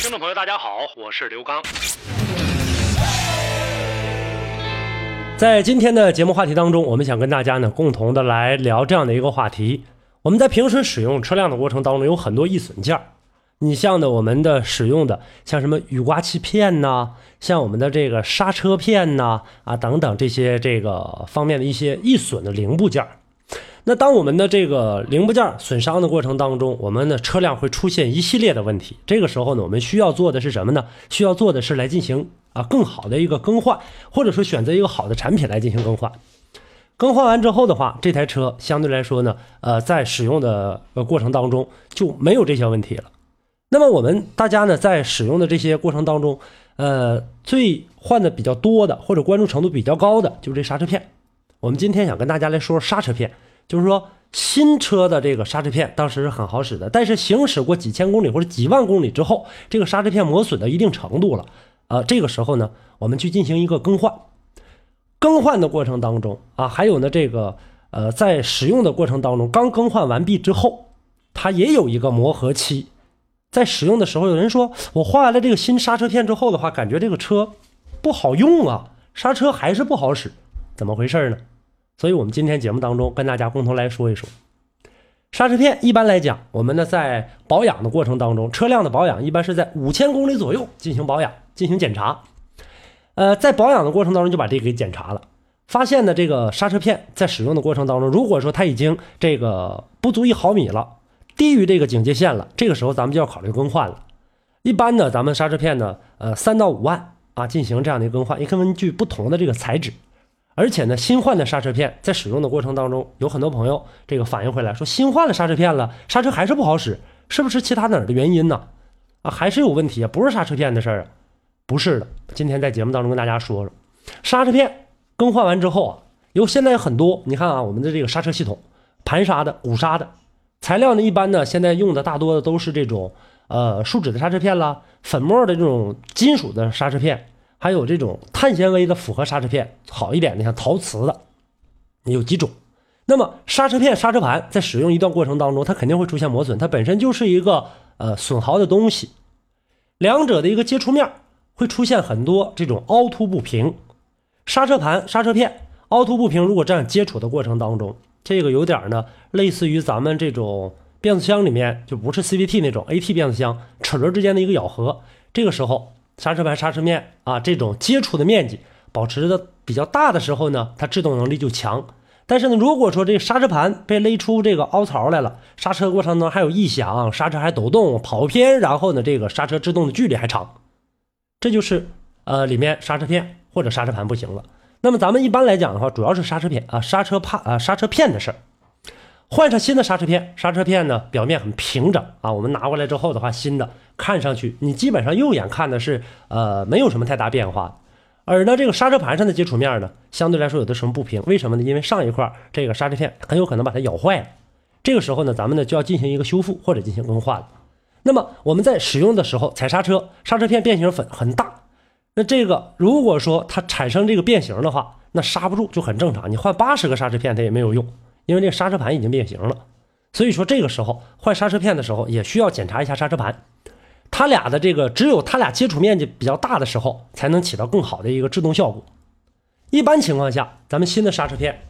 听众朋友，大家好，我是刘刚。在今天的节目话题当中，我们想跟大家呢共同的来聊这样的一个话题。我们在平时使用车辆的过程当中，有很多易损件儿。你像呢我们的使用的，像什么雨刮器片呐，像我们的这个刹车片呐，啊等等这些这个方面的一些易损的零部件儿。那当我们的这个零部件损伤的过程当中，我们的车辆会出现一系列的问题。这个时候呢，我们需要做的是什么呢？需要做的是来进行啊更好的一个更换，或者说选择一个好的产品来进行更换。更换完之后的话，这台车相对来说呢，呃，在使用的呃过程当中就没有这些问题了。那么我们大家呢，在使用的这些过程当中，呃，最换的比较多的或者关注程度比较高的就是这刹车片。我们今天想跟大家来说说刹车片，就是说新车的这个刹车片当时是很好使的，但是行驶过几千公里或者几万公里之后，这个刹车片磨损到一定程度了，啊，这个时候呢，我们去进行一个更换。更换的过程当中啊，还有呢，这个呃，在使用的过程当中，刚更换完毕之后，它也有一个磨合期。在使用的时候，有人说我换完了这个新刹车片之后的话，感觉这个车不好用啊，刹车还是不好使，怎么回事呢？所以我们今天节目当中跟大家共同来说一说，刹车片一般来讲，我们呢在保养的过程当中，车辆的保养一般是在五千公里左右进行保养、进行检查。呃，在保养的过程当中就把这个给检查了，发现呢这个刹车片在使用的过程当中，如果说它已经这个不足一毫米了。低于这个警戒线了，这个时候咱们就要考虑更换了。一般呢，咱们刹车片呢，呃，三到五万啊，进行这样的一个更换，也根据不同的这个材质。而且呢，新换的刹车片在使用的过程当中，有很多朋友这个反映回来说，新换了刹车片了，刹车还是不好使，是不是其他哪儿的原因呢？啊，还是有问题啊？不是刹车片的事儿啊？不是的。今天在节目当中跟大家说说，刹车片更换完之后啊，有现在有很多，你看啊，我们的这个刹车系统，盘刹的、鼓刹的。材料呢，一般呢，现在用的大多的都是这种，呃，树脂的刹车片啦，粉末的这种金属的刹车片，还有这种碳纤维的复合刹车片，好一点的像陶瓷的，有几种。那么刹车片、刹车盘在使用一段过程当中，它肯定会出现磨损，它本身就是一个呃损耗的东西，两者的一个接触面会出现很多这种凹凸不平。刹车盘、刹车片凹凸不平，如果这样接触的过程当中。这个有点呢，类似于咱们这种变速箱里面就不是 CVT 那种 AT 变速箱齿轮之间的一个咬合。这个时候，刹车盘、刹车面啊，这种接触的面积保持的比较大的时候呢，它制动能力就强。但是呢，如果说这刹车盘被勒出这个凹槽来了，刹车过程中还有异响，刹车还抖动、跑偏，然后呢，这个刹车制动的距离还长，这就是呃里面刹车片或者刹车盘不行了。那么咱们一般来讲的话，主要是刹车片啊，刹车帕啊，刹车片的事儿。换上新的刹车片，刹车片呢表面很平整啊。我们拿过来之后的话，新的看上去你基本上肉眼看的是呃没有什么太大变化。而呢这个刹车盘上的接触面呢，相对来说有的什么不平？为什么呢？因为上一块这个刹车片很有可能把它咬坏了。这个时候呢，咱们呢就要进行一个修复或者进行更换了。那么我们在使用的时候踩刹车，刹车片变形粉很大。那这个如果说它产生这个变形的话，那刹不住就很正常。你换八十个刹车片它也没有用，因为这个刹车盘已经变形了。所以说这个时候换刹车片的时候也需要检查一下刹车盘，它俩的这个只有它俩接触面积比较大的时候才能起到更好的一个制动效果。一般情况下，咱们新的刹车片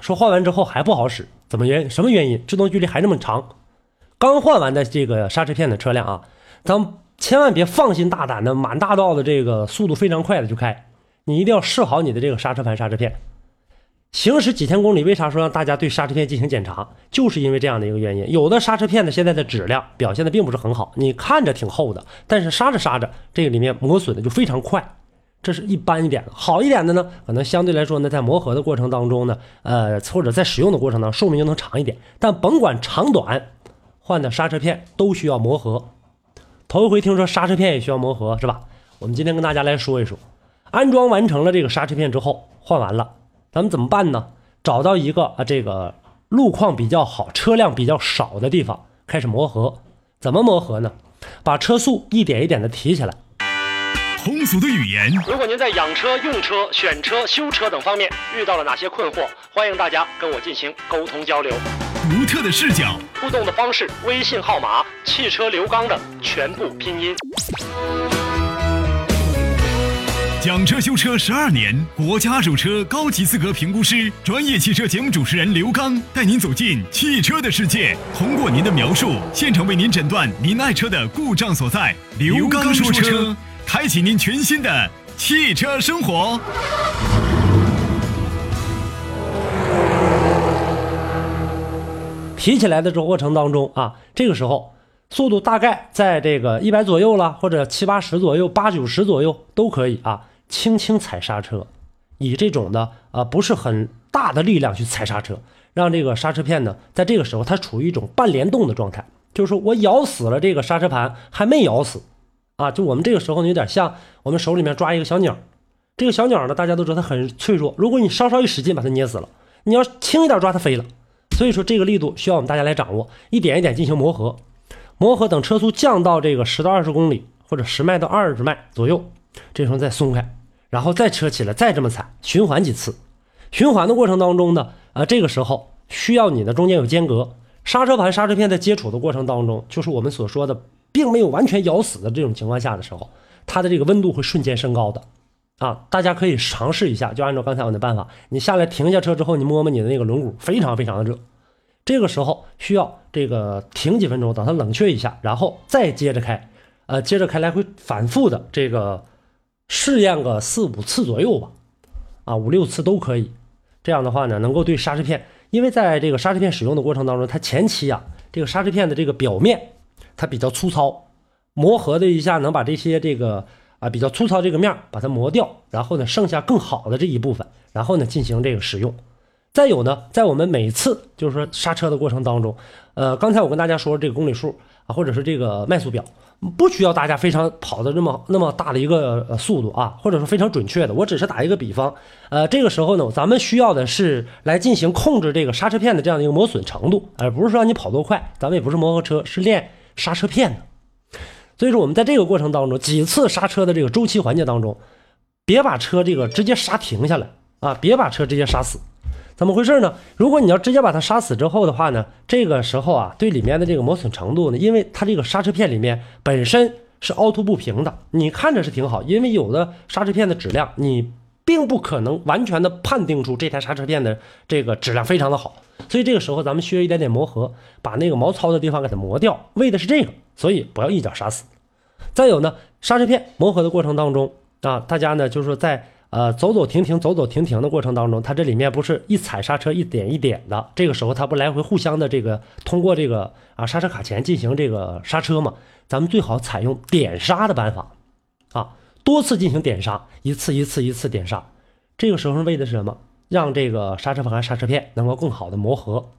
说换完之后还不好使，怎么原什么原因？制动距离还那么长？刚换完的这个刹车片的车辆啊，咱们。千万别放心大胆的满大道的这个速度非常快的去开，你一定要试好你的这个刹车盘、刹车片。行驶几千公里，为啥说让大家对刹车片进行检查？就是因为这样的一个原因。有的刹车片呢，现在的质量表现的并不是很好，你看着挺厚的，但是刹着刹着，这个里面磨损的就非常快。这是一般一点的，好一点的呢，可能相对来说呢，在磨合的过程当中呢，呃，或者在使用的过程当中，寿命就能长一点。但甭管长短，换的刹车片都需要磨合。头一回听说刹车片也需要磨合，是吧？我们今天跟大家来说一说，安装完成了这个刹车片之后，换完了，咱们怎么办呢？找到一个啊这个路况比较好、车辆比较少的地方，开始磨合。怎么磨合呢？把车速一点一点的提起来。通俗的语言，如果您在养车、用车、选车、修车等方面遇到了哪些困惑，欢迎大家跟我进行沟通交流。独特的视角，互动的方式：微信号码“汽车刘刚”的全部拼音。讲车修车十二年，国家二手车高级资格评估师，专业汽车节目主持人刘刚带您走进汽车的世界，通过您的描述，现场为您诊断您爱车的故障所在。刘刚说车，开启您全新的汽车生活。提起来的这过程当中啊，这个时候速度大概在这个一百左右了，或者七八十左右、八九十左右都可以啊。轻轻踩刹车，以这种的啊不是很大的力量去踩刹车，让这个刹车片呢在这个时候它处于一种半联动的状态，就是说我咬死了这个刹车盘，还没咬死。啊。就我们这个时候呢有点像我们手里面抓一个小鸟，这个小鸟呢大家都知道它很脆弱，如果你稍稍一使劲把它捏死了，你要轻一点抓它飞了。所以说这个力度需要我们大家来掌握，一点一点进行磨合，磨合等车速降到这个十到二十公里或者十迈到二十迈左右，这时候再松开，然后再车起来，再这么踩，循环几次。循环的过程当中呢，呃，这个时候需要你的中间有间隔，刹车盘、刹车片在接触的过程当中，就是我们所说的并没有完全咬死的这种情况下的时候，它的这个温度会瞬间升高的。啊，大家可以尝试一下，就按照刚才我的办法，你下来停下车之后，你摸摸你的那个轮毂，非常非常的热。这个时候需要这个停几分钟，等它冷却一下，然后再接着开，呃，接着开，来回反复的这个试验个四五次左右吧，啊，五六次都可以。这样的话呢，能够对刹车片，因为在这个刹车片使用的过程当中，它前期啊，这个刹车片的这个表面它比较粗糙，磨合的一下能把这些这个。啊，比较粗糙这个面把它磨掉，然后呢，剩下更好的这一部分，然后呢进行这个使用。再有呢，在我们每次就是说刹车的过程当中，呃，刚才我跟大家说这个公里数啊，或者是这个迈速表，不需要大家非常跑的那么那么大的一个速度啊，或者说非常准确的。我只是打一个比方，呃，这个时候呢，咱们需要的是来进行控制这个刹车片的这样的一个磨损程度，而不是说让你跑多快。咱们也不是摩托车，是练刹车片的。所以说，我们在这个过程当中，几次刹车的这个周期环节当中，别把车这个直接刹停下来啊，别把车直接刹死。怎么回事呢？如果你要直接把它杀死之后的话呢，这个时候啊，对里面的这个磨损程度呢，因为它这个刹车片里面本身是凹凸不平的，你看着是挺好，因为有的刹车片的质量，你并不可能完全的判定出这台刹车片的这个质量非常的好。所以这个时候咱们需要一点点磨合，把那个毛糙的地方给它磨掉，为的是这个。所以不要一脚刹死。再有呢，刹车片磨合的过程当中啊，大家呢就是说在呃走走停停、走走停停的过程当中，它这里面不是一踩刹车一点一点的，这个时候它不来回互相的这个通过这个啊刹车卡钳进行这个刹车嘛？咱们最好采用点刹的办法啊，多次进行点刹，一次一次一次点刹。这个时候为的是什么？让这个刹车盘、刹车片能够更好的磨合。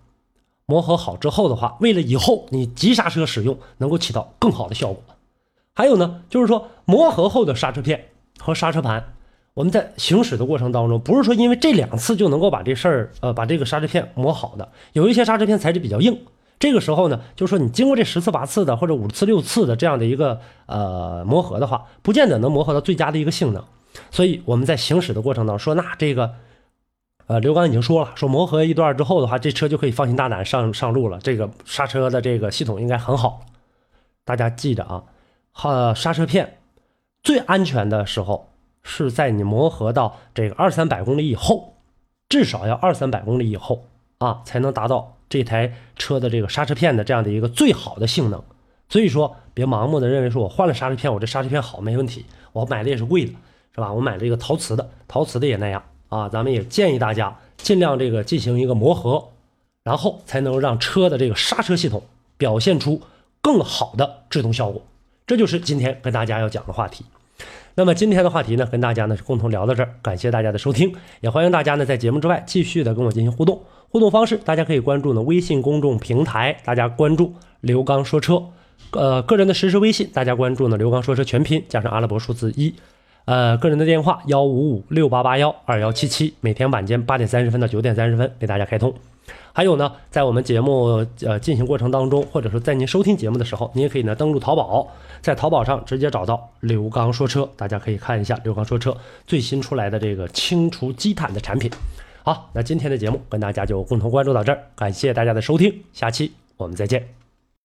磨合好之后的话，为了以后你急刹车使用能够起到更好的效果。还有呢，就是说磨合后的刹车片和刹车盘，我们在行驶的过程当中，不是说因为这两次就能够把这事儿呃把这个刹车片磨好的。有一些刹车片材质比较硬，这个时候呢，就是说你经过这十次八次的或者五次六次的这样的一个呃磨合的话，不见得能磨合到最佳的一个性能。所以我们在行驶的过程当中说，那这个。呃，刘刚已经说了，说磨合一段之后的话，这车就可以放心大胆上上路了。这个刹车的这个系统应该很好，大家记着啊，哈，刹车片最安全的时候是在你磨合到这个二三百公里以后，至少要二三百公里以后啊，才能达到这台车的这个刹车片的这样的一个最好的性能。所以说，别盲目的认为说我换了刹车片，我这刹车片好没问题，我买的也是贵的，是吧？我买了一个陶瓷的，陶瓷的也那样。啊，咱们也建议大家尽量这个进行一个磨合，然后才能让车的这个刹车系统表现出更好的制动效果。这就是今天跟大家要讲的话题。那么今天的话题呢，跟大家呢共同聊到这儿，感谢大家的收听，也欢迎大家呢在节目之外继续的跟我进行互动。互动方式，大家可以关注呢微信公众平台，大家关注刘刚说车，呃，个人的实时微信，大家关注呢，刘刚说车全拼加上阿拉伯数字一。呃，个人的电话幺五五六八八幺二幺七七，每天晚间八点三十分到九点三十分为大家开通。还有呢，在我们节目呃进行过程当中，或者说在您收听节目的时候，您也可以呢登录淘宝，在淘宝上直接找到刘刚说车，大家可以看一下刘刚说车最新出来的这个清除积碳的产品。好，那今天的节目跟大家就共同关注到这儿，感谢大家的收听，下期我们再见。